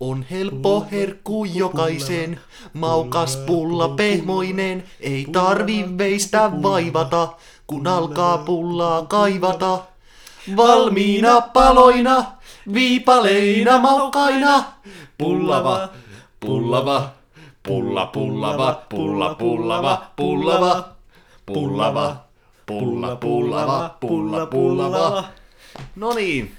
On helppo herkku jokaisen, maukas pulla pehmoinen, ei tarvi veistä vaivata, kun alkaa pullaa kaivata. Valmiina paloina, viipaleina maukkaina, pullava, pullava, pulla pullava, pulla pullava, pullava, pullava, pulla pullava, pulla pullava. No niin,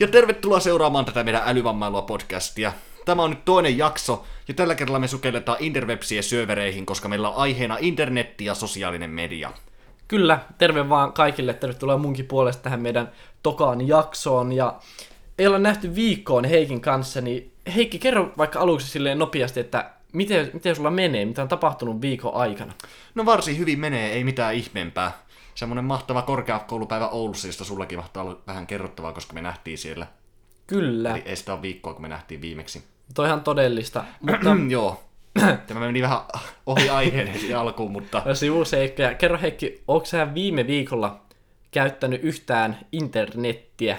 ja tervetuloa seuraamaan tätä meidän älyvammailua podcastia. Tämä on nyt toinen jakso, ja tällä kerralla me sukelletaan interwebsien syövereihin, koska meillä on aiheena internetti ja sosiaalinen media. Kyllä, terve vaan kaikille, tervetuloa munkin puolesta tähän meidän tokaan jaksoon. Ja ei olla nähty viikkoon Heikin kanssa, niin Heikki, kerro vaikka aluksi silleen nopeasti, että miten, miten sulla menee, mitä on tapahtunut viikon aikana? No varsin hyvin menee, ei mitään ihmeempää. Semmonen mahtava korkeakoulupäivä Oulussa, josta sullakin mahtaa olla vähän kerrottavaa, koska me nähtiin siellä. Kyllä, Eli ei sitä ole viikkoa, kun me nähtiin viimeksi. toihan todellista. Mutta Joo. Tämä meni vähän ohi aiheen heti alkuun, mutta sivuseikkoja. Kerro Heikki, onko sä viime viikolla käyttänyt yhtään internettiä?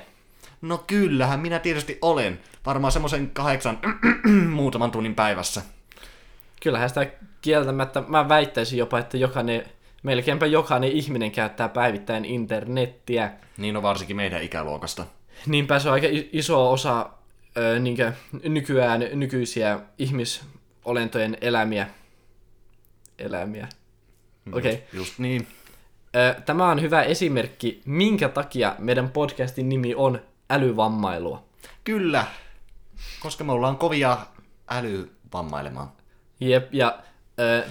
no kyllähän minä tietysti olen. Varmaan semmoisen kahdeksan muutaman tunnin päivässä. Kyllähän sitä kieltämättä, mä väittäisin jopa, että jokainen, melkeinpä jokainen ihminen käyttää päivittäin internettiä. Niin on varsinkin meidän ikäluokasta. Niinpä se on aika iso osa ö, niinkö, nykyään nykyisiä ihmisolentojen elämiä. Elämiä. Okei. Okay. Just niin. Ö, Tämä on hyvä esimerkki, minkä takia meidän podcastin nimi on älyvammailua. Kyllä. Koska me ollaan kovia älyvammailemaan. Jep, ja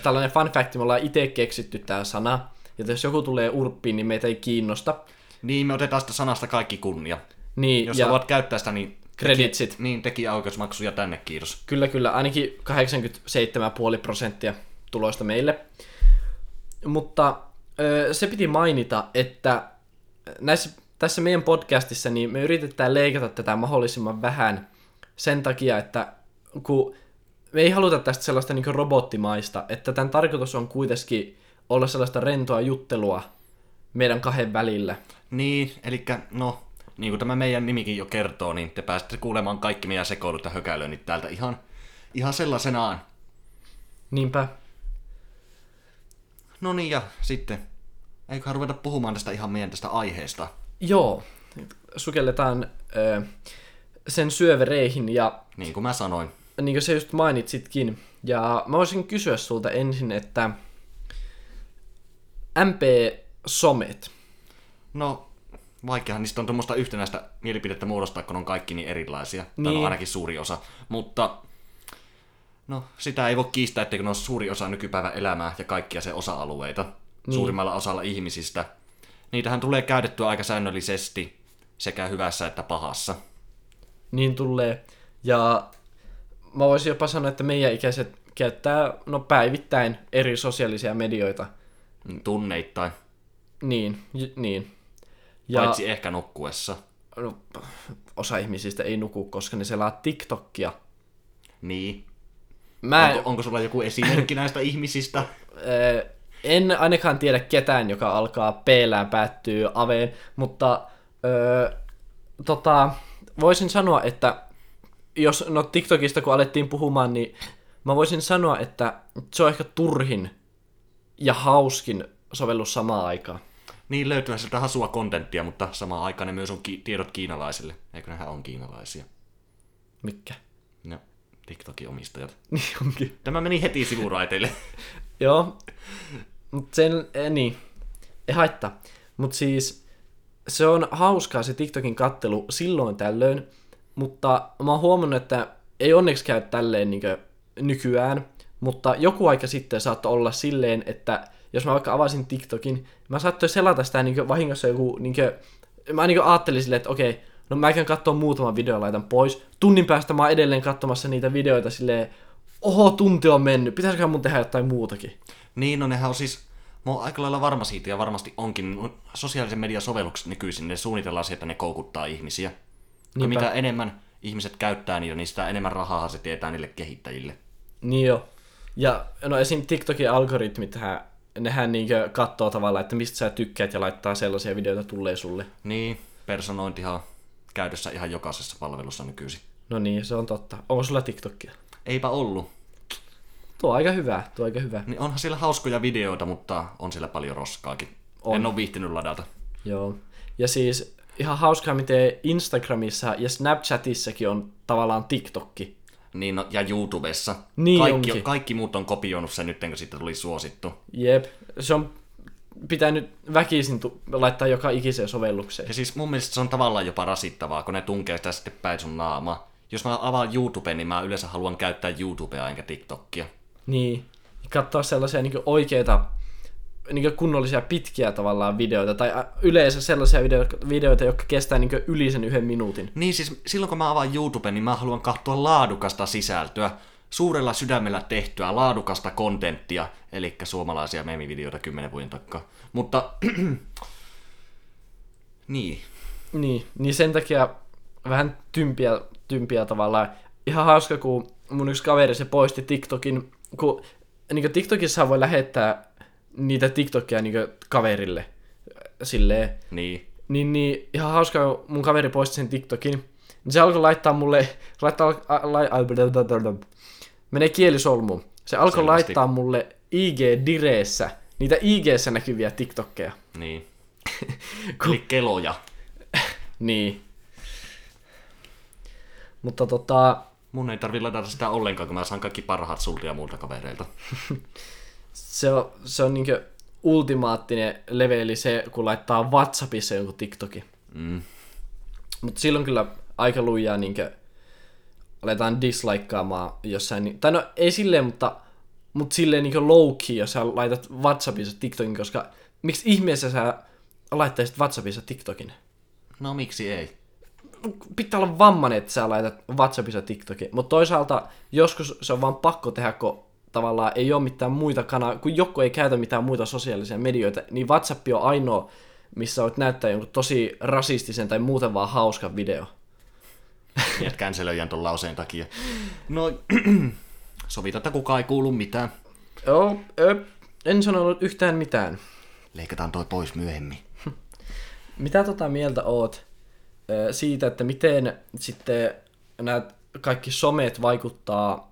tällainen fun fact, me ollaan itse keksitty tämä sana, ja jos joku tulee urppiin, niin meitä ei kiinnosta. Niin, me otetaan sitä sanasta kaikki kunnia. Niin, Jos ja haluat käyttää sitä, niin... Kreditsit. Niin, tekijäoikeusmaksuja tänne, kiitos. Kyllä, kyllä. Ainakin 87,5 prosenttia tuloista meille. Mutta se piti mainita, että näissä, tässä meidän podcastissa niin me yritetään leikata tätä mahdollisimman vähän sen takia, että kun me ei haluta tästä sellaista niin robottimaista, että tämän tarkoitus on kuitenkin olla sellaista rentoa juttelua meidän kahden välillä. Niin, eli no, niin kuin tämä meidän nimikin jo kertoo, niin te pääsette kuulemaan kaikki meidän sekoilut ja hökäilöinnit täältä ihan, ihan sellaisenaan. Niinpä. No niin, ja sitten, eiköhän ruveta puhumaan tästä ihan meidän tästä aiheesta. Joo, sukelletaan ö, sen syövereihin ja Niin kuin mä sanoin. Niin kuin sä just mainitsitkin. Ja mä voisin kysyä sulta ensin, että MP-somet. No, vaikeahan niistä on tuommoista yhtenäistä mielipidettä muodostaa, kun on kaikki niin erilaisia. Tai Niin. no ainakin suuri osa. Mutta, no, sitä ei voi kiistää, etteikö ne ole suuri osa nykypäivän elämää ja kaikkia se osa-alueita. Niin. Suurimmalla osalla ihmisistä. Niitähän tulee käytettyä aika säännöllisesti sekä hyvässä että pahassa. Niin tulee. Ja mä voisin jopa sanoa, että meidän ikäiset käyttää no, päivittäin eri sosiaalisia medioita. Tunneittain. Niin, j- niin. Ja... Paitsi ehkä nukkuessa. no, osa ihmisistä ei nuku, koska ne selaa TikTokia. Niin. Mä Onko, onko sulla joku esimerkki näistä ihmisistä? En ainakaan tiedä ketään, joka alkaa p päättyy aveen, mutta ö, tota, voisin sanoa, että jos no TikTokista kun alettiin puhumaan, niin mä voisin sanoa, että se on ehkä turhin ja hauskin sovellus samaan aikaan. Niin löytyy sieltä hasua kontenttia, mutta samaan aikaan ne myös on ki- tiedot kiinalaisille. Eikö nehän on kiinalaisia? Mikä? No, TikTokin omistajat. Niin onkin. Tämä meni heti sivuraiteille. Joo, mutta sen, eh, niin, ei haittaa. Mutta siis se on hauskaa se TikTokin kattelu silloin tällöin, mutta mä oon huomannut, että ei onneksi käy tälleen niin nykyään, mutta joku aika sitten saattoi olla silleen, että jos mä vaikka avasin TikTokin, mä saattoin selata sitä niin vahingossa joku, niin kuin, mä niin ajattelin silleen, että okei, no mä käyn katsoa muutaman videon laitan pois. Tunnin päästä mä oon edelleen katsomassa niitä videoita silleen, oho, tunti on mennyt, pitäisiköhän mun tehdä jotain muutakin? Niin, no nehän on siis... Mä oon aika lailla varma siitä, ja varmasti onkin. Sosiaalisen median sovellukset nykyisin, ne suunnitellaan siihen, että ne koukuttaa ihmisiä. Ja Niinpä. mitä enemmän ihmiset käyttää niitä, niin sitä enemmän rahaa se tietää niille kehittäjille. Niin jo. Ja no esim. TikTokin algoritmit, nehän niinkö katsoo tavallaan, että mistä sä tykkäät ja laittaa sellaisia videoita tulee sulle. Niin, personointihan on käytössä ihan jokaisessa palvelussa nykyisin. No niin, se on totta. Onko sulla TikTokia? Eipä ollut. Tuo on aika hyvä, tuo on aika hyvä. Niin onhan siellä hauskoja videoita, mutta on siellä paljon roskaakin. On. En ole viihtynyt ladata. Joo. Ja siis ihan hauskaa, miten Instagramissa ja Snapchatissakin on tavallaan TikTokki. Niin, no, ja YouTubessa. Niin kaikki, onkin. kaikki muut on kopioinut sen nyt, kun siitä tuli suosittu. Jep. Se on pitänyt väkisin tu- laittaa joka ikiseen sovellukseen. Ja siis mun mielestä se on tavallaan jopa rasittavaa, kun ne tunkee sitä sitten päin sun naamaa. Jos mä avaan YouTuben, niin mä yleensä haluan käyttää YouTubea enkä TikTokia. Niin. Katsoa sellaisia niin oikeita, niin kunnollisia pitkiä tavallaan videoita, tai ä, yleensä sellaisia videoita, jotka kestää niin yli sen yhden minuutin. Niin siis silloin kun mä avaan YouTuben, niin mä haluan katsoa laadukasta sisältöä, suurella sydämellä tehtyä laadukasta kontenttia, eli suomalaisia meemivideoita kymmenen vuoden takaa. Mutta niin, Niin, niin sen takia vähän tympiä, tympiä tavallaan. Ihan hauska, kun mun yksi kaveri se poisti TikTokin, kun niin TikTokissa voi lähettää niitä TikTokia niin kaverille silleen. niin. Niin, niin ihan hauska, kun mun kaveri poisti sen TikTokin, niin se alkoi laittaa mulle, laittaa, lai, menee kielisolmuun. Se alkoi Selvästi. laittaa mulle IG-direessä niitä IG-ssä näkyviä TikTokkeja. Niin. Eli keloja. Niin. Mutta tota, Mun ei tarvi ladata sitä ollenkaan, kun mä saan kaikki parhaat sulta ja muilta kavereilta. se on, se on niinkö ultimaattinen leveli se, kun laittaa Whatsappissa jonkun TikTokin. Mm. Mutta silloin kyllä aika lujaa niinkö aletaan dislikaamaan jossain, tai no ei silleen, mutta, mutta silleen niinkö low key, jos sä laitat Whatsappissa TikTokin, koska miksi ihmeessä sä laittaisit Whatsappissa TikTokin? No miksi ei? Pitää olla vammainen, että sä laitat Whatsappissa TikTokin, mutta toisaalta joskus se on vaan pakko tehdä, kun tavallaan ei ole mitään muita kanavia, kun joku ei käytä mitään muita sosiaalisia medioita, niin WhatsApp on ainoa, missä voit näyttää jonkun tosi rasistisen tai muuten vaan hauskan video. Jät cancelöijän ton lauseen takia. No, sovita, että kukaan ei kuulu mitään. Joo, ö, en sanonut yhtään mitään. Leikataan toi pois myöhemmin. Mitä tota mieltä oot siitä, että miten sitten nämä kaikki somet vaikuttaa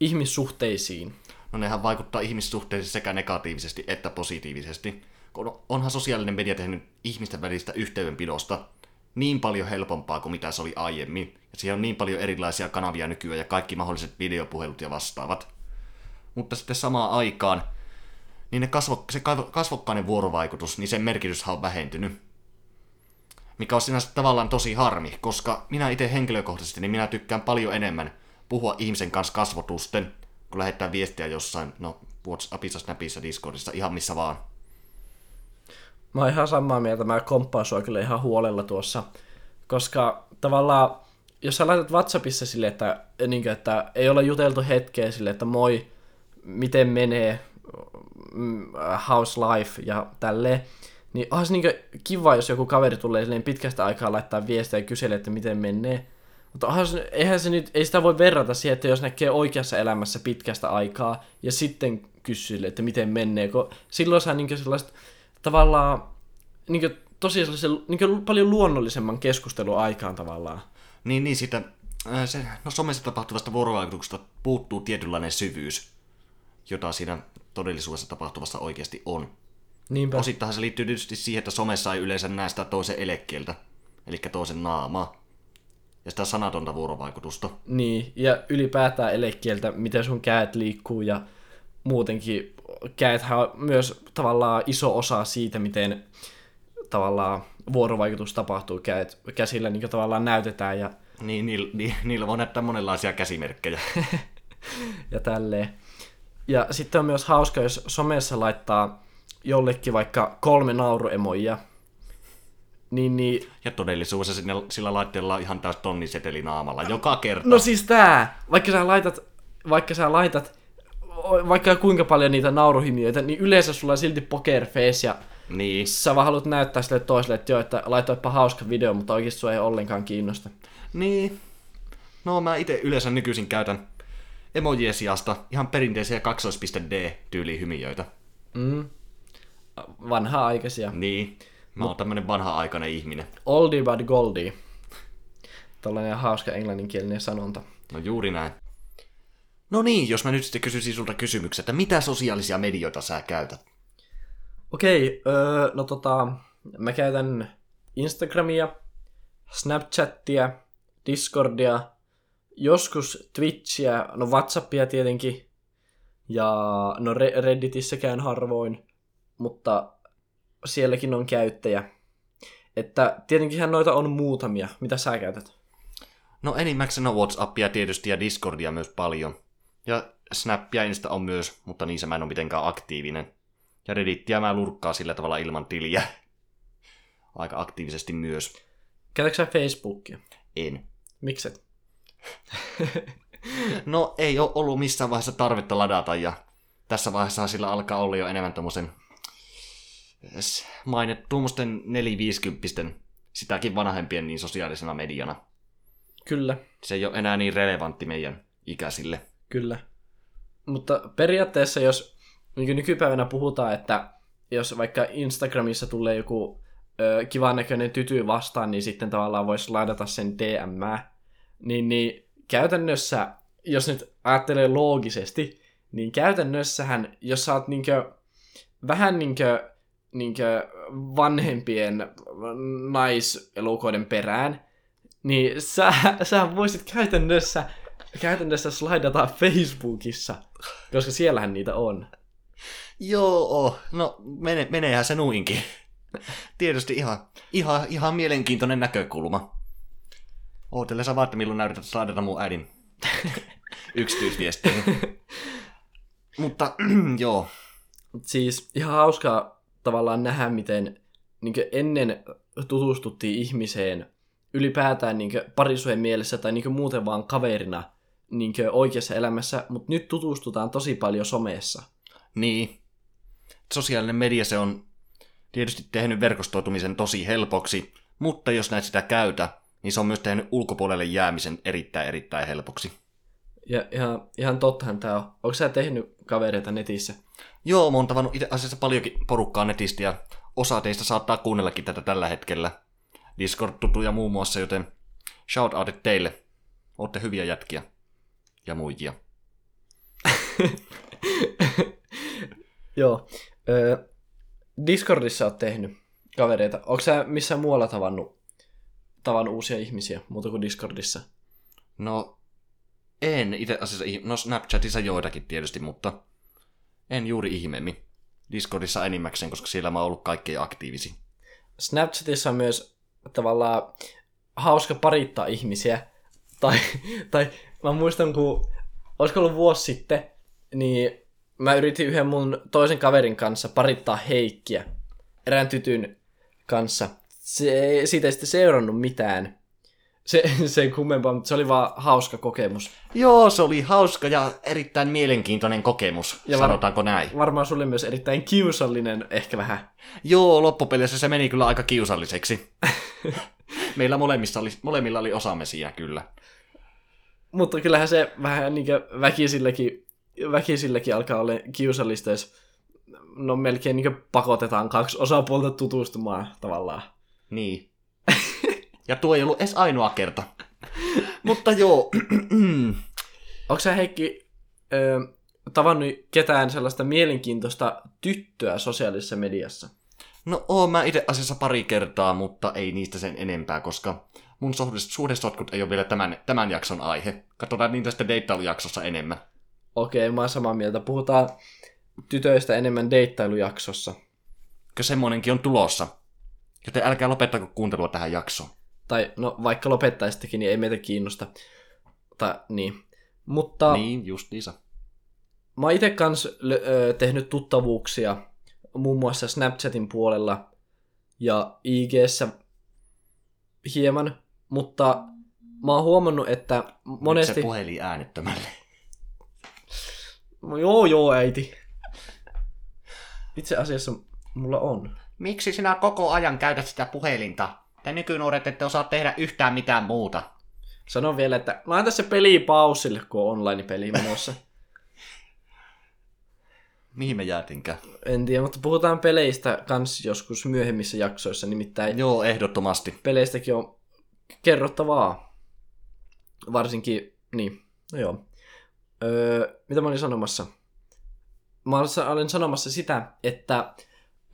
ihmissuhteisiin? No nehän vaikuttaa ihmissuhteisiin sekä negatiivisesti että positiivisesti. Kun onhan sosiaalinen media tehnyt ihmisten välistä yhteydenpidosta niin paljon helpompaa kuin mitä se oli aiemmin. Ja siellä on niin paljon erilaisia kanavia nykyään ja kaikki mahdolliset videopuhelut ja vastaavat. Mutta sitten samaan aikaan, niin ne kasvo, se kasvo- kasvokkainen vuorovaikutus, niin sen merkityshän on vähentynyt. Mikä on sinänsä tavallaan tosi harmi, koska minä itse henkilökohtaisesti, niin minä tykkään paljon enemmän puhua ihmisen kanssa kasvotusten, kun lähettää viestiä jossain, no Whatsappissa, Snapissa, Discordissa, ihan missä vaan. Mä oon ihan samaa mieltä, mä komppaan sua kyllä ihan huolella tuossa, koska tavallaan, jos sä laitat Whatsappissa sille, että, niin kuin, että ei ole juteltu hetkeä sille, että moi, miten menee, mm, house life ja tälleen, niin se niin kiva, jos joku kaveri tulee pitkästä aikaa laittaa viestiä ja kyselee, että miten menee. Mutta onhan eihän se nyt, ei sitä voi verrata siihen, että jos näkee oikeassa elämässä pitkästä aikaa ja sitten kysyy että miten menee, kun silloin saa niin sellaista tavallaan niin tosi sellaisen niin paljon luonnollisemman keskustelun aikaan tavallaan. Niin, niin sitä, ää, se, no somessa tapahtuvasta vuorovaikutuksesta puuttuu tietynlainen syvyys, jota siinä todellisuudessa tapahtuvassa oikeasti on. Niinpä. Osittainhan se liittyy tietysti siihen, että somessa ei yleensä näe sitä toisen elekieltä, eli toisen naamaa, ja sitä sanatonta vuorovaikutusta. Niin, ja ylipäätään elekieltä, miten sun käet liikkuu ja muutenkin käethän on myös tavallaan iso osa siitä, miten tavallaan vuorovaikutus tapahtuu. Käet, käsillä niin tavallaan näytetään ja, Niin, niillä, ni, niillä voi näyttää monenlaisia käsimerkkejä. ja tälleen. Ja sitten on myös hauska, jos somessa laittaa jollekin vaikka kolme nauruemoja, niin, niin Ja todellisuudessa sinne, sillä laitteella on ihan täys tonniseteli naamalla joka kerta. No siis tää, vaikka sä laitat, vaikka sä laitat vaikka kuinka paljon niitä nauruhimiöitä, niin yleensä sulla on silti poker face ja Niin. sä vaan haluat näyttää sille toiselle, että joo, että laitoipa hauska video, mutta oikeasti sua ei ollenkaan kiinnosta. Niin. No mä itse yleensä nykyisin käytän emojien sijasta ihan perinteisiä 2.d-tyyliin hymiöitä. Mm. Vanha-aikaisia. Niin. Mä oon tämmönen vanha-aikainen ihminen. Oldie but goldie. Tällainen hauska englanninkielinen sanonta. No juuri näin. No niin, jos mä nyt sitten kysyisin sulta kysymyksen, että mitä sosiaalisia medioita sä käytät? Okei, öö, no tota, mä käytän Instagramia, Snapchattia, Discordia, joskus Twitchiä, no Whatsappia tietenkin, ja no Re- Redditissä käyn harvoin, mutta sielläkin on käyttäjä. Että tietenkinhän noita on muutamia. Mitä sä käytät? No enimmäkseen on Whatsappia tietysti ja Discordia myös paljon. Ja Snappia Insta on myös, mutta niissä mä en ole mitenkään aktiivinen. Ja Reddittiä mä lurkkaa sillä tavalla ilman tiliä. Aika aktiivisesti myös. Käytätkö sä Facebookia? En. Mikset? No ei ole ollut missään vaiheessa tarvetta ladata ja tässä vaiheessa sillä alkaa olla jo enemmän tommosen mainit tuommoisten 450 sitäkin vanhempien niin sosiaalisena mediana. Kyllä, Se ei ole enää niin relevantti meidän ikäisille. kyllä. Mutta periaatteessa, jos niin nykypäivänä puhutaan, että jos vaikka Instagramissa tulee joku ö, kivan näköinen tyty vastaan, niin sitten tavallaan voisi ladata sen DM, niin, niin käytännössä, jos nyt ajattelee loogisesti, niin käytännössähän, jos sä oot niinkö, vähän niinkö, niinkö vanhempien naiselukoiden perään, niin sä, sä voisit käytännössä, käytännössä slaidata Facebookissa, koska siellähän niitä on. Joo, no mene, meneehän se nuinkin. Tietysti ihan, ihan, ihan mielenkiintoinen näkökulma. Ootellessa vaan, että milloin näytät saadeta mun äidin yksityisviestiä. Mutta joo, Siis ihan hauskaa tavallaan nähdä, miten niin ennen tutustuttiin ihmiseen ylipäätään niin parisuheen mielessä tai niin muuten vaan kaverina niin oikeassa elämässä, mutta nyt tutustutaan tosi paljon somessa. niin. Sosiaalinen media se on tietysti tehnyt verkostoitumisen tosi helpoksi, mutta jos näet sitä käytä, niin se on myös tehnyt ulkopuolelle jäämisen erittäin erittäin helpoksi. Ja ihan, ihan tottahan tämä on. Onko sä tehnyt kavereita netissä? Joo, mä oon tavannut itse asiassa paljonkin porukkaa netistä ja osa teistä saattaa kuunnellakin tätä tällä hetkellä. Discord-tutuja muun muassa, joten shoutoutit teille. Ootte hyviä jätkiä. Ja muijia. Joo. Discordissa oot tehnyt kavereita. Onko sä missään muualla tavannut, tavannut uusia ihmisiä muuta kuin Discordissa? No, en itse asiassa, no Snapchatissa joitakin tietysti, mutta en juuri ihmeemmin. Discordissa enimmäkseen, koska siellä mä oon ollut kaikkein aktiivisi. Snapchatissa on myös tavallaan hauska parittaa ihmisiä. Tai, tai mä muistan, kun olisiko ollut vuosi sitten, niin mä yritin yhden mun toisen kaverin kanssa parittaa Heikkiä. Erään tytyn kanssa. Se, siitä ei sitten seurannut mitään. Se, sen kummempaa, mutta se oli vaan hauska kokemus. Joo, se oli hauska ja erittäin mielenkiintoinen kokemus, Ja var- sanotaanko näin. Varmaan sulle myös erittäin kiusallinen, ehkä vähän. Joo, loppupeleissä se meni kyllä aika kiusalliseksi. Meillä molemmissa oli, molemmilla oli osamesiä kyllä. Mutta kyllähän se vähän niin väkisilläkin, väkisilläkin alkaa olla kiusallista, jos no melkein niin pakotetaan kaksi osapuolta tutustumaan tavallaan. Niin. Ja tuo ei ollut edes ainoa kerta. Mutta joo, Onko sä Heikki ö, tavannut ketään sellaista mielenkiintoista tyttöä sosiaalisessa mediassa? no oon mä itse asiassa pari kertaa, mutta ei niistä sen enempää, koska mun suhde- suhdesotkut ei ole vielä tämän, tämän jakson aihe. Katsotaan niitä sitten deittailujaksossa enemmän. Okei, mä oon samaa mieltä. Puhutaan tytöistä enemmän deittailujaksossa. Kyllä semmonenkin on tulossa. Joten älkää lopettako kuuntelua tähän jaksoon. Tai no vaikka lopettaisittekin, niin ei meitä kiinnosta. Tai niin. Mutta Niin, justiinsa. Mä oon itse kans ö, tehnyt tuttavuuksia muun muassa Snapchatin puolella ja IGssä hieman, mutta mä oon huomannut, että Se monesti... puhelin äänettömälle. Joo, joo, äiti. Itse asiassa mulla on. Miksi sinä koko ajan käytät sitä puhelinta? Te nykynuoret ette osaa tehdä yhtään mitään muuta. Sanon vielä, että laita se peli pausille, kun on online-peli menossa. Mihin me jäätinkään? en tiedä, mutta puhutaan peleistä kans joskus myöhemmissä jaksoissa, nimittäin Joo, ehdottomasti. peleistäkin on kerrottavaa. varsinkin, niin, no joo. Öö, mitä mä olin sanomassa? Mä olin sanomassa sitä, että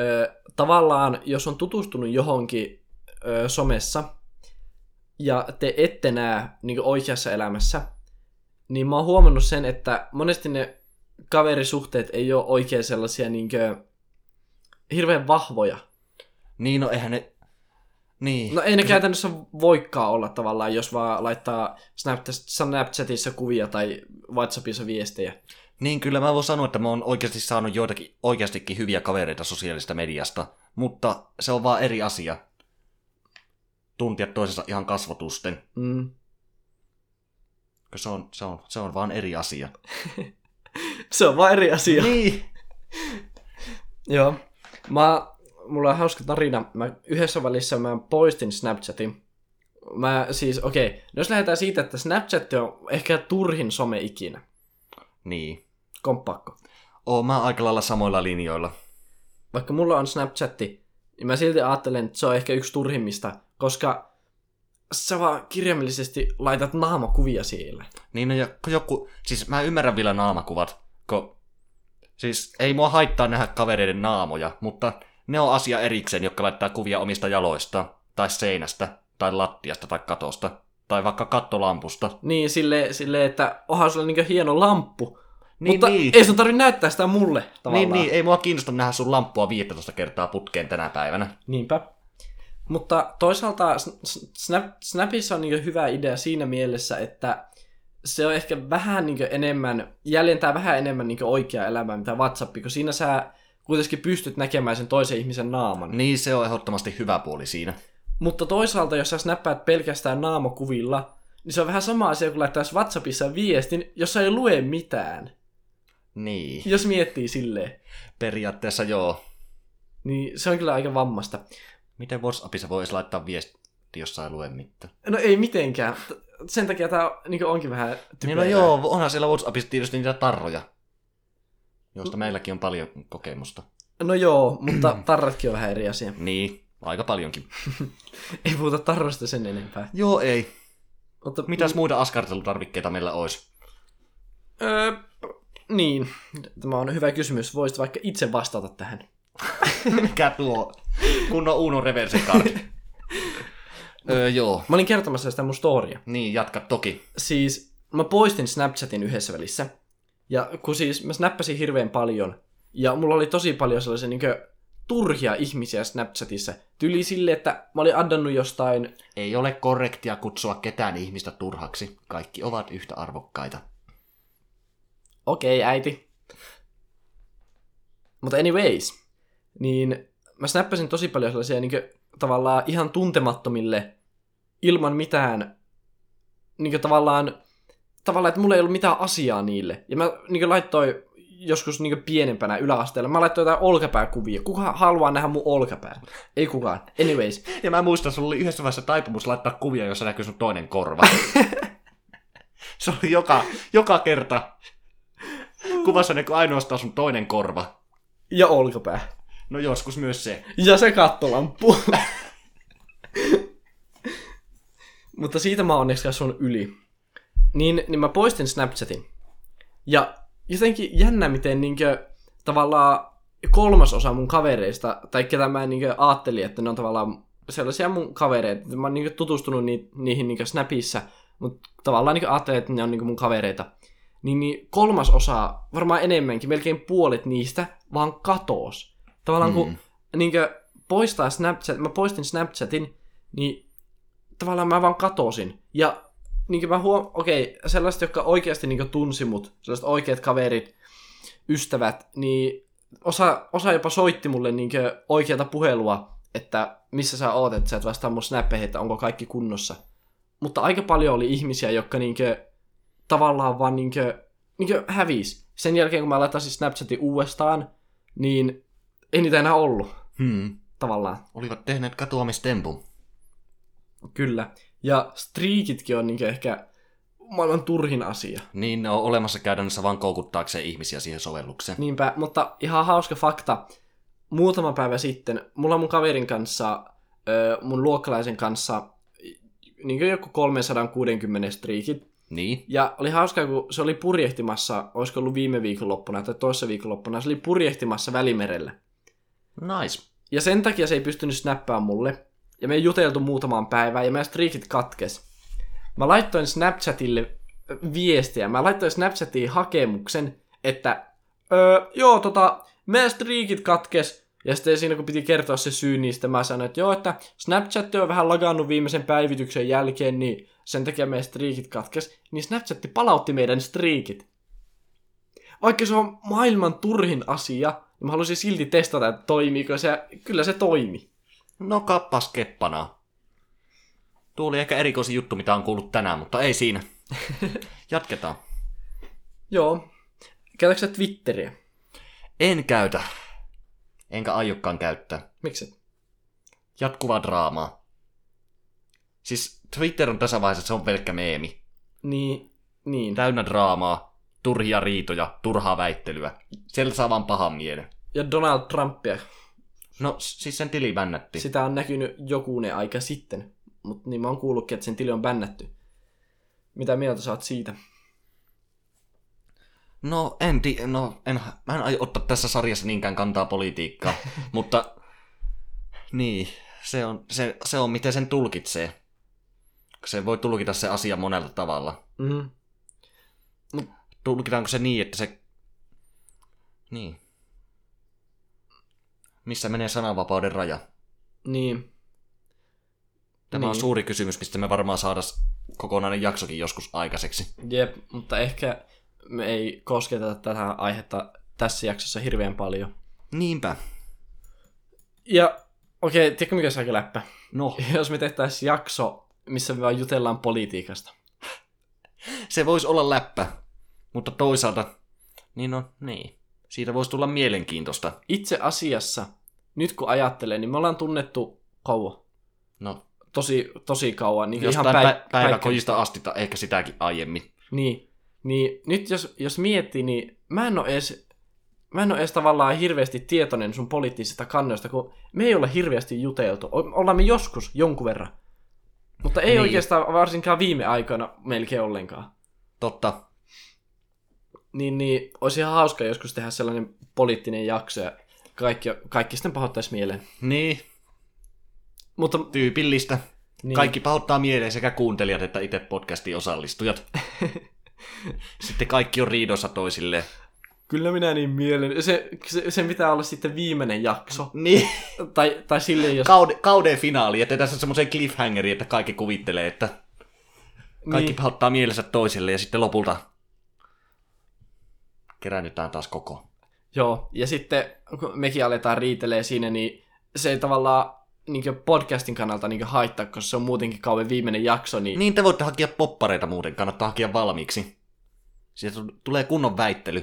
öö, tavallaan jos on tutustunut johonkin öö, somessa, ja te ette näe niin oikeassa elämässä, niin mä oon huomannut sen, että monesti ne kaverisuhteet ei ole oikein sellaisia niin kuin, hirveän vahvoja. Niin, no eihän ne... Niin. No ei ne käytännössä voikaan olla tavallaan, jos vaan laittaa Snapchatissa kuvia tai WhatsAppissa viestejä. Niin, kyllä mä voin sanoa, että mä oon oikeasti saanut joitakin oikeastikin hyviä kavereita sosiaalista mediasta, mutta se on vaan eri asia. Tuntia toisensa ihan kasvotusten. Mm. Se on, se on, se on vaan eri asia. se on vaan eri asia. Niin. Joo. Mä, mulla on hauska tarina. Mä yhdessä välissä mä poistin Snapchatin. Mä siis, okei, okay, jos lähdetään siitä, että Snapchat on ehkä turhin some ikinä. Niin. Komppakko. Oon mä aika lailla samoilla linjoilla. Vaikka mulla on Snapchatti, niin mä silti ajattelen, että se on ehkä yksi turhimmista, koska sä vaan kirjaimellisesti laitat naamakuvia siellä. Niin no, joku, siis mä ymmärrän vielä naamakuvat, kun siis ei mua haittaa nähdä kavereiden naamoja, mutta ne on asia erikseen, jotka laittaa kuvia omista jaloista, tai seinästä, tai lattiasta, tai katosta, tai vaikka kattolampusta. Niin, sille, sille että onhan sulla niin hieno lamppu, niin, mutta niin. ei sun tarvitse näyttää sitä mulle tavallaan. Niin, niin, ei mua kiinnosta nähdä sun lamppua 15 kertaa putkeen tänä päivänä. Niinpä. Mutta toisaalta Snap, Snapissa on niin hyvä idea siinä mielessä, että se on ehkä vähän niin enemmän, jäljentää vähän enemmän niin oikeaa elämää, mitä WhatsApp, kun siinä sä kuitenkin pystyt näkemään sen toisen ihmisen naaman. Niin, se on ehdottomasti hyvä puoli siinä. Mutta toisaalta, jos sä snappaat pelkästään naamakuvilla, niin se on vähän sama asia kuin laittaisi WhatsAppissa viestin, jossa ei lue mitään. Niin. Jos miettii silleen. Periaatteessa joo. Niin se on kyllä aika vammasta. Miten WhatsAppissa voisi laittaa viesti, jossa ei lue mitään? No ei mitenkään. Sen takia tämä niin onkin vähän typerää. Niin no joo, onhan siellä WhatsAppissa tietysti niitä tarroja, joista meilläkin on paljon kokemusta. No joo, mutta tarratkin on vähän eri asia. Niin, aika paljonkin. ei puhuta tarrosta sen enempää. Joo, ei. Mutta, Mitäs muita askartelutarvikkeita meillä olisi? Öö, niin, tämä on hyvä kysymys. Voisit vaikka itse vastata tähän. Mikä tuo? Kunnon Uno reverse card. öö, joo. Mä olin kertomassa sitä mun storia. Niin, jatka toki. Siis mä poistin Snapchatin yhdessä välissä. Ja kun siis mä snappasin hirveän paljon. Ja mulla oli tosi paljon sellaisia niin turhia ihmisiä Snapchatissa. Tyli sille, että mä olin addannut jostain... Ei ole korrektia kutsua ketään ihmistä turhaksi. Kaikki ovat yhtä arvokkaita. Okei, okay, äiti. Mutta anyways, niin mä snappasin tosi paljon sellaisia niin kuin, tavallaan ihan tuntemattomille ilman mitään niin kuin, tavallaan, tavallaan, että mulla ei ollut mitään asiaa niille. Ja mä niin kuin, laittoin joskus niin pienempänä yläasteella, mä laittoin jotain olkapääkuvia. Kuka haluaa nähdä mun olkapää? Ei kukaan. Anyways. Ja mä muistan, sulla oli yhdessä vaiheessa taipumus laittaa kuvia, jossa näkyy sun toinen korva. Se oli joka, joka kerta kuvassa näkyy ainoastaan sun toinen korva. Ja olkapää. No joskus myös se. Ja se kattolamppu. Mutta siitä mä onneksi sun yli. Niin, niin mä poistin Snapchatin. Ja jotenkin jännä, miten niinkö, tavallaan kolmas osa mun kavereista, tai ketä mä niinkö ajattelin, että ne on tavallaan sellaisia mun kavereita. Mä oon niinkö tutustunut ni, niihin niinkö Snapissa, mutta tavallaan niinkö ajattelin, että ne on niinkö mun kavereita. Niin, niin kolmas osa, varmaan enemmänkin, melkein puolet niistä, vaan katoos. Tavallaan mm. kun niinkö poistaa Snapchat, mä poistin Snapchatin, niin tavallaan mä vaan katosin. Ja niin mä huom... Okei, okay, sellaiset, jotka oikeasti niin tunsi mut, sellaiset oikeat kaverit, ystävät, niin osa, osa jopa soitti mulle niin oikeata puhelua, että missä sä oot, että sä et vastaa mun snappeihin, että onko kaikki kunnossa. Mutta aika paljon oli ihmisiä, jotka niin kuin, tavallaan vaan niin kuin, niin kuin hävis. Sen jälkeen, kun mä laittasin Snapchatin uudestaan, niin ei niitä enää ollut. Hmm. Tavallaan. Olivat tehneet katoamistempun. Kyllä. Ja striikitkin on niin ehkä maailman turhin asia. Niin, ne on olemassa käytännössä vain koukuttaakseen ihmisiä siihen sovellukseen. Niinpä, mutta ihan hauska fakta. Muutama päivä sitten, mulla mun kaverin kanssa, mun luokkalaisen kanssa niin kuin joku 360 striikit. Niin. Ja oli hauskaa, kun se oli purjehtimassa, olisiko ollut viime viikonloppuna tai toissa viikonloppuna, se oli purjehtimassa Välimerellä. Nice. Ja sen takia se ei pystynyt snappaa mulle. Ja me ei juteltu muutamaan päivään ja meidän striikit katkes. Mä laittoin Snapchatille viestiä. Mä laittoin Snapchatiin hakemuksen, että öö, joo, tota, meidän striikit katkes. Ja sitten siinä kun piti kertoa se syy, niin sitten mä sanoin, että joo, että Snapchat on vähän lagannut viimeisen päivityksen jälkeen, niin sen takia meidän striikit katkes. Niin Snapchat palautti meidän striikit. Vaikka se on maailman turhin asia, niin mä halusin silti testata, että toimiiko se. Kyllä se toimi. No kappas keppana. Tuo oli ehkä erikoisin juttu, mitä on kuullut tänään, mutta ei siinä. Jatketaan. Joo. Käytätkö sä Twitteriä? En käytä. Enkä aiokkaan käyttää. Miksi? Jatkuvaa draamaa. Siis Twitter on tässä vaiheessa, se on pelkkä meemi. Niin, niin. Täynnä draamaa, turhia riitoja, turhaa väittelyä. Sieltä saa vaan pahan mielen. Ja Donald Trumpia. No, siis sen tili bännätti. Sitä on näkynyt jokunen aika sitten. Mutta niin mä oon kuullutkin, että sen tili on bännätty. Mitä mieltä saat siitä? No, en, ti- no en, mä en aio ottaa tässä sarjassa niinkään kantaa politiikkaa, mutta niin, se on, se, se on miten sen tulkitsee. Se voi tulkita se asia monella tavalla. Mm-hmm. Tulkitaanko se niin, että se... Niin. Missä menee sananvapauden raja? Niin. Tämä niin. on suuri kysymys, mistä me varmaan saadaan kokonainen jaksokin joskus aikaiseksi. Jep, mutta ehkä me ei kosketa tätä aihetta tässä jaksossa hirveän paljon. Niinpä. Ja okei, okay, tiedätkö mikä se läppä? No, Jos me tehtäisiin jakso, missä me vaan jutellaan politiikasta. se voisi olla läppä, mutta toisaalta, niin no, niin. Siitä voisi tulla mielenkiintoista. Itse asiassa, nyt kun ajattelen, niin me ollaan tunnettu kauan. No, Tosi, tosi kauan. Niin jostain ihan päi- päi- päiväkodista asti, tai ehkä sitäkin aiemmin. Niin, niin nyt jos, jos miettii, niin mä en ole edes, mä en ole edes tavallaan hirveästi tietoinen sun poliittisista kannoista, kun me ei olla hirveästi juteltu. Ollaan me joskus jonkun verran. Mutta ei niin. oikeastaan varsinkaan viime aikoina melkein ollenkaan. Totta. Niin, niin olisi ihan hauska joskus tehdä sellainen poliittinen jakso ja kaikki, kaikki sitten pahoittaisi mieleen. Niin, Mutta tyypillistä. niin. Kaikki pahoittaa mieleen sekä kuuntelijat että itse podcastin osallistujat. Sitten kaikki on riidossa toisilleen. kyllä minä niin mielen. Se, se, sen pitää olla sitten viimeinen jakso. Niin. Tai, tai silleen, jos... Kauden, kauden finaali, että tässä on semmoisen cliffhangeri, että kaikki kuvittelee, että kaikki niin, pahoittaa mielensä toiselle ja sitten lopulta keräännytään taas koko. Joo, ja sitten kun mekin aletaan riitelee siinä, niin se ei tavallaan niin podcastin kannalta niin haittaa, koska se on muutenkin kauan viimeinen jakso, niin, niin. Te voitte hakea poppareita muuten, kannattaa hakea valmiiksi. Siitä tu- tulee kunnon väittely.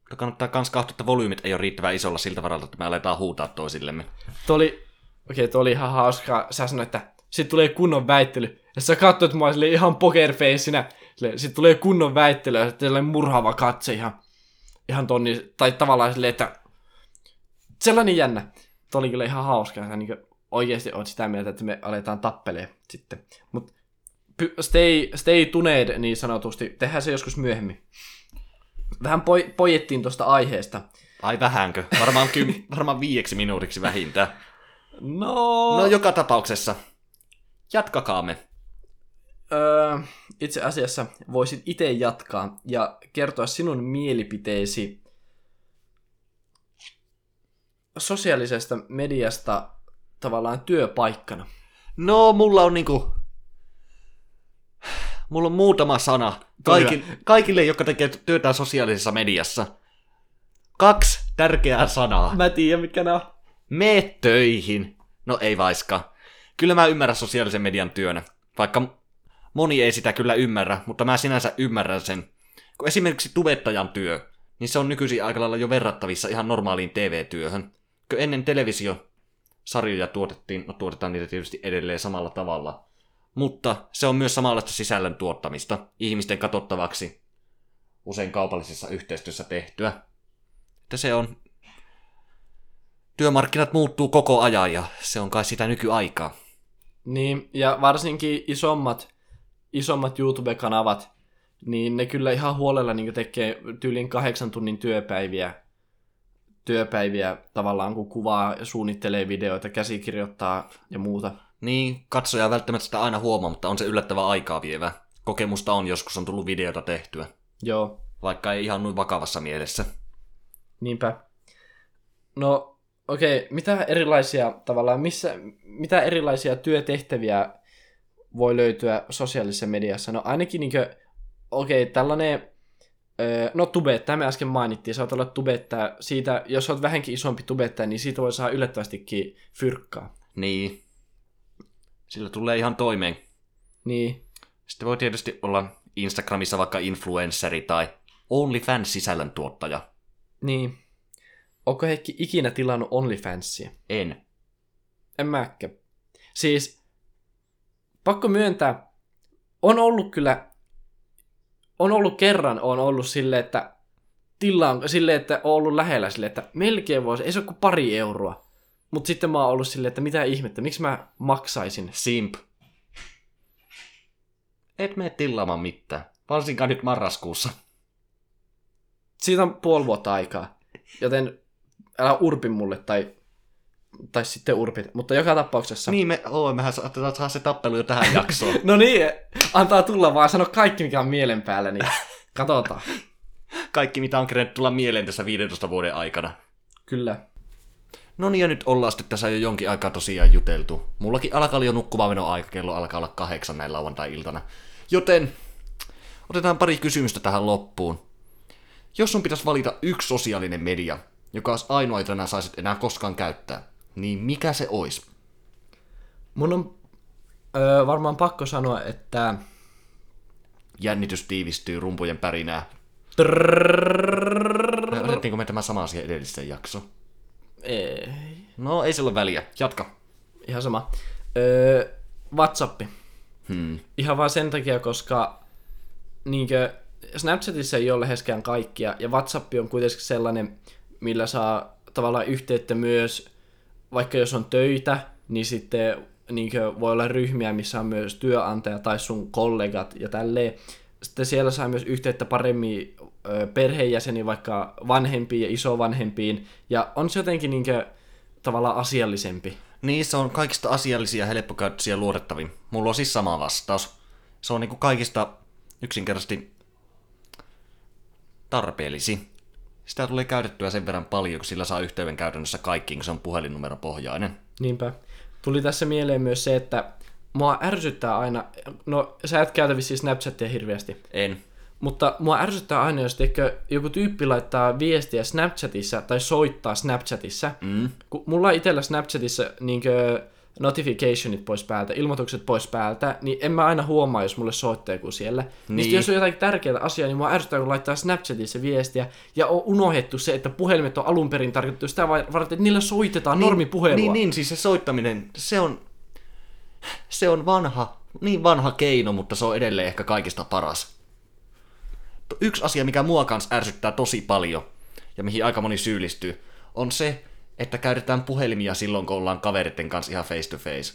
Mutta kannattaa kans katsoa, että volyymit ei ole riittävän isolla siltä varalta, että me aletaan huutaa toisillemme. Tuo oli, okei, tuo oli ihan hauskaa. Sä sanoit, että sit tulee kunnon väittely. Ja sä katsoit mua ihan pokerfaceina. Sitten tulee kunnon väittely ja sitten sellainen murhaava katse ihan, ihan tonni, tai tavallaan silleen, että sellainen jännä. Tuo oli kyllä ihan hauskaa. Sä niin oikeasti oot sitä mieltä, että me aletaan tappelee sitten. Mut py- stay, stay tuned niin sanotusti. Tehdään se joskus myöhemmin. Vähän poi, pojettiin tuosta aiheesta. Ai vähänkö? Varmaan, ky- varmaan viieksi minuutiksi vähintään. No, No joka tapauksessa. Jatkakaamme. Öö, itse asiassa voisit itse jatkaa ja kertoa sinun mielipiteesi sosiaalisesta mediasta tavallaan työpaikkana. No, mulla on niinku... Mulla on muutama sana Kaikki, kaikille, jotka tekee työtä sosiaalisessa mediassa. Kaksi tärkeää sanaa. Mä tiedän, mitkä ne on. Mene töihin. No ei vaiska. Kyllä mä ymmärrän sosiaalisen median työnä. Vaikka moni ei sitä kyllä ymmärrä, mutta mä sinänsä ymmärrän sen. Kun esimerkiksi tubettajan työ, niin se on nykyisin aika lailla jo verrattavissa ihan normaaliin TV-työhön. Kun ennen televisiosarjoja tuotettiin, no tuotetaan niitä tietysti edelleen samalla tavalla. Mutta se on myös samanlaista sisällön tuottamista ihmisten katsottavaksi usein kaupallisessa yhteistyössä tehtyä. Että se on työmarkkinat muuttuu koko ajan ja se on kai sitä nykyaikaa. Niin, ja varsinkin isommat, isommat YouTube-kanavat, niin ne kyllä ihan huolella niin tekee tyylin kahdeksan tunnin työpäiviä, työpäiviä tavallaan, kun kuvaa ja suunnittelee videoita, käsikirjoittaa ja muuta. Niin, katsoja välttämättä sitä aina huomaa, mutta on se yllättävän aikaa vievä. Kokemusta on, joskus on tullut videota tehtyä, Joo, vaikka ei ihan noin vakavassa mielessä. niinpä. No, okei, okay, mitä erilaisia tavallaan, missä, mitä erilaisia työtehtäviä voi löytyä sosiaalisessa mediassa? No ainakin niinkö, okei, okay, tällainen, öö, no tubettaja me äsken mainittiin, oot olla tubettaja, siitä, jos oot vähänkin isompi tubettaja, niin siitä voi saada yllättävästikin fyrkkaa. Niin. Sillä tulee ihan toimeen. Niin, Sitten voi tietysti olla Instagramissa vaikka influenceri tai OnlyFans-sisällöntuottaja. niin. Onko Heikki ikinä tilannut OnlyFansia? En. En mäkkä. Siis, pakko myöntää, on ollut kyllä, on ollut kerran, on ollut sille, että tilaan, sille, että on ollut lähellä sille, että melkein voisi, ei se ole kuin pari euroa. Mutta sitten mä oon ollut silleen, että mitä ihmettä, miksi mä maksaisin? Simp. Et mene tilaamaan mitään. Varsinkaan nyt marraskuussa. Siitä on puoli vuotta aikaa, joten älä urpi mulle tai, tai sitten urpit, mutta joka tapauksessa. Niin me, oo, mehän saatetaan saada se tappelu jo tähän jaksoon. No niin, antaa tulla vaan, sano kaikki mikä on mielen päällä, niin katsotaan. Kaikki mitä on kerennyt tulla mieleen tässä 15 vuoden aikana. Kyllä. No niin, ja nyt ollaan sitten tässä jo jonkin aikaa tosiaan juteltu. Mullakin alkaa jo nukkumaan aika, kello alkaa olla kahdeksan näin lauantai-iltana. Joten otetaan pari kysymystä tähän loppuun. Jos sun pitäisi valita yksi sosiaalinen media, joka olisi ainoa, jota enää saisit enää koskaan käyttää, niin mikä se olisi? Mun on öö, varmaan pakko sanoa, että... Jännitys tiivistyy rumpujen pärinää. Otettiinko me tämä sama asia edelliseen jaksoon? Ei, No, ei sillä ole väliä. Jatka. ihan sama. Öö, WhatsApp. Hmm. Ihan vaan sen takia, koska niinkö, Snapchatissa ei ole läheskään kaikkia, ja WhatsApp on kuitenkin sellainen, millä saa tavallaan yhteyttä myös, vaikka jos on töitä, niin sitten niinkö, voi olla ryhmiä, missä on myös työnantaja tai sun kollegat ja tälleen. Sitten siellä saa myös yhteyttä paremmin perheenjäseniin, vaikka vanhempiin ja isovanhempiin, ja on se jotenkin niinkö, tavallaan asiallisempi. Niin, se on kaikista asiallisia, helppokäyttöisiä ja luotettavin. Mulla on siis sama vastaus. Se on niinku kaikista yksinkertaisesti tarpeellisi. Sitä tulee käytettyä sen verran paljon, kun sillä saa yhteyden käytännössä kaikkiin, kun se on puhelinnumeropohjainen. Niinpä. Tuli tässä mieleen myös se, että mua ärsyttää aina, no sä et käytä vissiin Snapchatia hirveästi, En. mutta mua ärsyttää aina, jos teikö, joku tyyppi laittaa viestiä Snapchatissa tai soittaa Snapchatissa. Mm. Kun mulla itsellä Snapchatissa niinkö notificationit pois päältä, ilmoitukset pois päältä, niin en mä aina huomaa, jos mulle soittaa joku siellä. Niin. Niin. Niin jos on jotain tärkeää asiaa, niin mua ärsyttää, kun laittaa Snapchatissa viestiä, ja on unohdettu se, että puhelimet on alun perin tarkoitettu sitä varten, että niillä soitetaan normipuhelua. Niin, niin, siis se soittaminen, se on, se on vanha, niin vanha keino, mutta se on edelleen ehkä kaikista paras. Yksi asia, mikä mua kanssa ärsyttää tosi paljon, ja mihin aika moni syyllistyy, on se, että käytetään puhelimia silloin, kun ollaan kaveritten kanssa ihan face to face.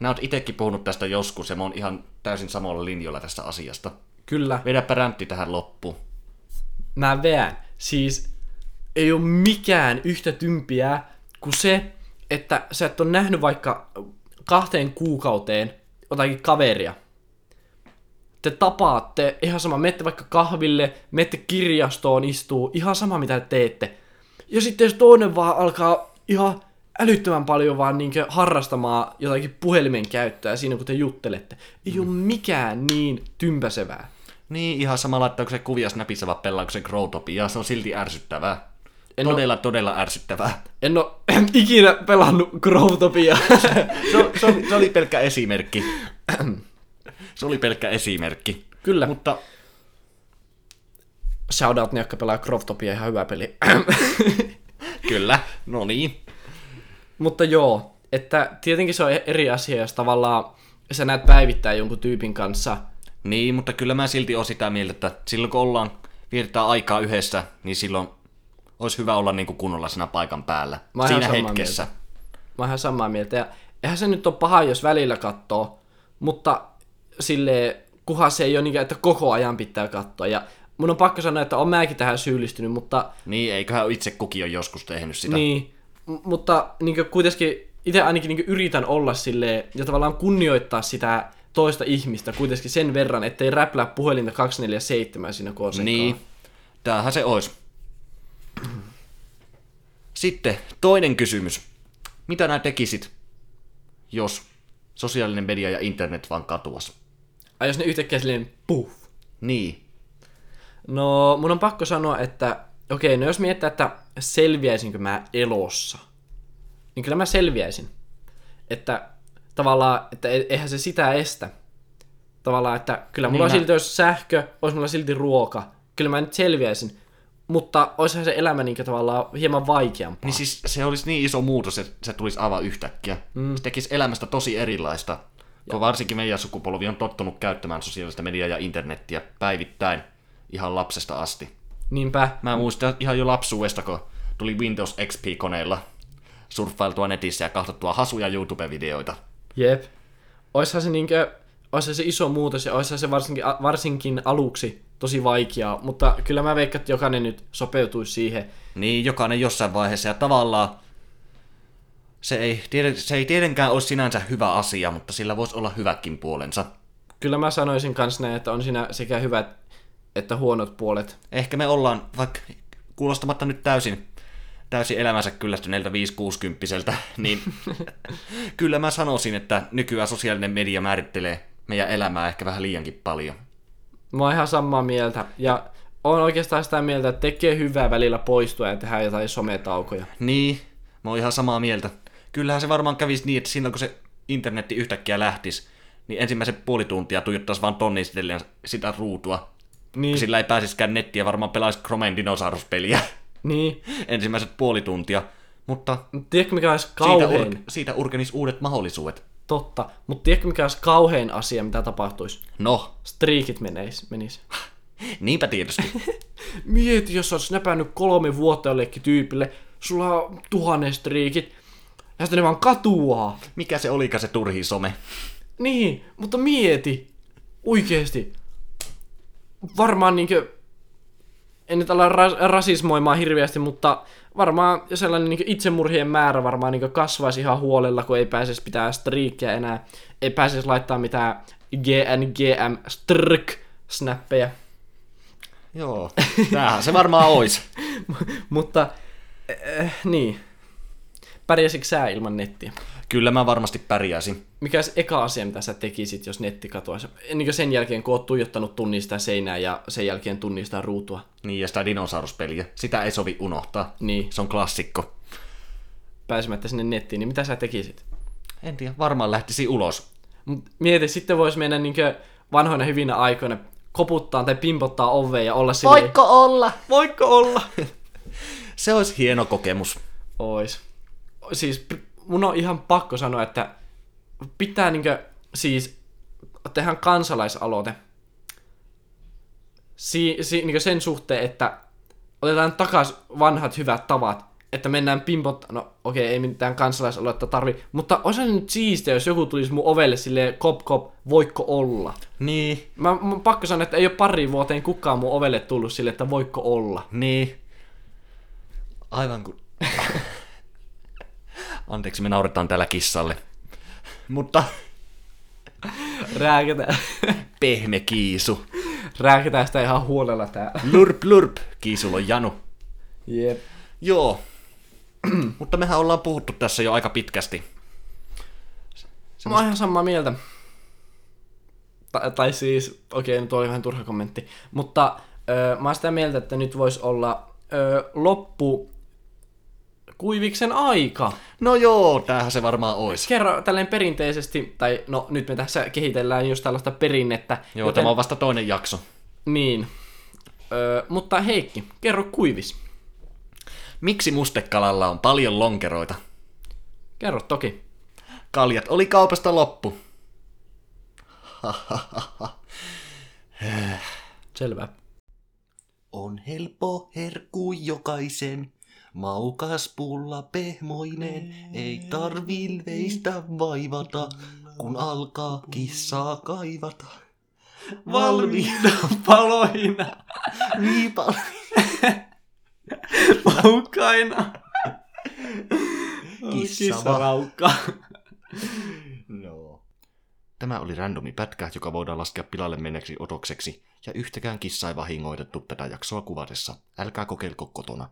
Nää oot itekin puhunut tästä joskus, ja mä oon ihan täysin samalla linjoilla tästä asiasta. Kyllä. Vedäpä räntti tähän loppuun. Mä veän. Siis ei ole mikään yhtä tympiä kuin se, että sä et ole nähnyt vaikka kahteen kuukauteen jotakin kaveria. Te tapaatte, ihan sama, menette vaikka kahville, menette kirjastoon istuu, ihan sama mitä te teette. Ja sitten jos toinen vaan alkaa ihan älyttömän paljon vaan niinkö harrastamaan jotakin puhelimen käyttöä siinä kun te juttelette. Ei ole mikään niin tympäsevää. Niin, ihan sama laittaako se kuvia snapissa vai pelaako se Growtopia, se on silti ärsyttävää. En todella, todella ärsyttävää. En ole ikinä pelannut Growtopia. Se, se, oli, se oli pelkkä esimerkki. se oli pelkkä esimerkki. Kyllä. Mutta Shoutout ne, jotka pelaa Growtopia, ihan hyvä peli. kyllä, no niin. Mutta joo, että tietenkin se on eri asia, jos tavallaan sä näet päivittää jonkun tyypin kanssa. Niin, mutta kyllä mä silti oon sitä mieltä, että silloin kun ollaan, vietetään aikaa yhdessä, niin silloin olisi hyvä olla niin kuin kunnolla siinä paikan päällä. Mä siinä hetkessä. Mä oon ihan samaa mieltä. Ja eihän se nyt ole paha, jos välillä katsoo, mutta sille kuhan se ei ole niin, että koko ajan pitää katsoa. Ja mun on pakko sanoa, että on mäkin tähän syyllistynyt, mutta Niin, eiköhän itse kukin ole joskus tehnyt sitä. niin, m- mutta niin kuitenkin itse ainakin niin yritän olla sille ja tavallaan kunnioittaa sitä toista ihmistä kuitenkin sen verran, ettei räplää puhelinta 247 siinä sekaan. Niin, tämähän se olisi. Sitten toinen kysymys. Mitä nää tekisit, jos sosiaalinen media ja internet vaan katuas? Ai jos ne yhtäkkiä silleen puff. Niin. No, mun on pakko sanoa, että okei, no jos miettää, että selviäisinkö mä elossa, niin kyllä mä selviäisin. Että tavallaan, että e- eihän se sitä estä. Tavallaan, että kyllä mulla Niin mä- silti olisi sähkö, olisi mulla silti ruoka. Kyllä mä nyt selviäisin. Mutta olisihan se elämä niin tavallaan hieman vaikeampaa. Niin siis se olisi niin iso muutos, että se tulisi aivan yhtäkkiä. Mm. Se tekisi elämästä tosi erilaista. Kun varsinkin meidän sukupolvi on tottunut käyttämään sosiaalista mediaa ja internettiä päivittäin ihan lapsesta asti. Niinpä. Mä muistan ihan jo lapsuudesta, kun tuli Windows XP-koneilla surffailtua netissä ja katsottua hasuja YouTube-videoita. Jep. Oishan se niinkö, oishan se iso muutos ja oishan se varsinkin, varsinkin aluksi tosi vaikeaa, mutta kyllä mä veikkaan, että jokainen nyt sopeutuisi siihen. Niin, jokainen jossain vaiheessa. Ja tavallaan se ei, se ei tietenkään ole sinänsä hyvä asia, mutta sillä voisi olla hyväkin puolensa. Kyllä mä sanoisin kans näin, että on siinä sekä hyvät että huonot puolet. Ehkä me ollaan, vaikka kuulostamatta nyt täysin, täysin elämänsä kyllästyneeltä 5-60 niin kyllä mä sanoisin, että nykyään sosiaalinen media määrittelee meidän elämää ehkä vähän liiankin paljon. Mä oon ihan samaa mieltä ja on oikeastaan sitä mieltä, että tekee hyvää välillä poistua ja tehdä jotain sometaukoja. Niin, mä oon ihan samaa mieltä. Kyllähän se varmaan kävisi niin, että silloin kun se internetti yhtäkkiä lähtisi, niin ensimmäiset puoli tuntia tuijottaisi vaan tonnistellen sitä ruutua. Niin, Sillä ei pääsiskään nettiä, varmaan pelaisi Chromen dinosauruspeliä niin. ensimmäiset puoli tuntia. Mutta Tiedätkö mikä olisi siitä, kauhein? ur- siitä urkenis uudet mahdollisuudet. Totta. Mutta tiedätkö mikä olisi kauhein asia, mitä tapahtuisi? No, Striikit menis. menis. niinpä tietysti. Mieti, jos olet näpännyt kolme vuotta jollekin tyypille, sulla on tuhannen striikit, ja sitten ne vaan katuaa. Mikä se olikaan se turhi some? Niin, mutta mieti, oikeesti. Varmaan niinkö, en nyt ala ras- rasismoimaan hirveästi, mutta varmaan sellainen niinkö itsemurhien määrä varmaan niinkö kasvaisi ihan huolella, kun ei pääsisi pitää striikkiä enää. Ei pääsisi laittaa mitään GNGM strk snappeja. Joo, tämähän se varmaan ois. mutta, äh, niin. Pärjäsitkö sä ilman nettiä? Kyllä mä varmasti pärjäisin. Mikä se eka asia, mitä sä tekisit, jos netti katoaisi? Niin sen jälkeen, kun oot tuijottanut tunnistaa seinää ja sen jälkeen tunnistaa ruutua. Niin, ja sitä dinosauruspeliä. Sitä ei sovi unohtaa. Niin, Se on klassikko. pääsemättä sinne nettiin, niin mitä sä tekisit? En tiedä, varmaan lähtisi ulos. Mut mieti, sitten vois mennä niinkö vanhoina hyvinä aikoina koputtaa tai pimpottaa oveen ja olla silleen... olla? Voikko olla? Se olisi hieno kokemus. Ois. Siis mun on ihan pakko sanoa, että pitää niinkö siis tehdä kansalaisaloite si, si, niinkö sen suhteen, että otetaan takas vanhat hyvät tavat, että mennään pimpot... No okei, ei mitään kansalaisaloitetta tarvi, mutta olisi nyt siistiä, jos joku tulisi mun ovelle silleen kop kop, voikko olla? Niin, Mä, mä pakko sanoa, että ei ole pari vuoteen kukaan mun ovelle tullut sille, että voikko olla. niin. Aivan kuin... Anteeksi, me nauretaan täällä kissalle. Mutta Rääkätään, pehme kiisu. rääkätään sitä ihan huolella tää. Lurp lurp, kiisulla on janu. Jep. Joo. Mutta mehän ollaan puhuttu tässä jo aika pitkästi. Mä oon ihan samaa mieltä. Ta- tai siis, okei, nyt oli vähän turha kommentti. Mutta öö, mä oon sitä mieltä, että nyt voisi olla öö, loppu kuiviksen aika. No joo, tämähän se varmaan ois. Kerro tälleen perinteisesti, tai no nyt me tässä kehitellään just tällaista perinnettä. Joo, tämä on vasta toinen jakso. Niin. Öö, mutta Heikki, kerro kuivis. Miksi mustekalalla on paljon lonkeroita? Kerro toki. Kaljat oli kaupasta loppu. Selvä. On helppo herkku jokaisen, Maukas pulla pehmoinen, ei tarvi veistä vaivata, kun alkaa kissaa kaivata. Valmiina paloina, Viipal. maukaina. Kissa Kissaraukka. No. Tämä oli randomi pätkä, joka voidaan laskea pilalle menneeksi otokseksi, ja yhtäkään kissa ei vahingoitettu tätä jaksoa kuvatessa. Älkää kokeilko kotona.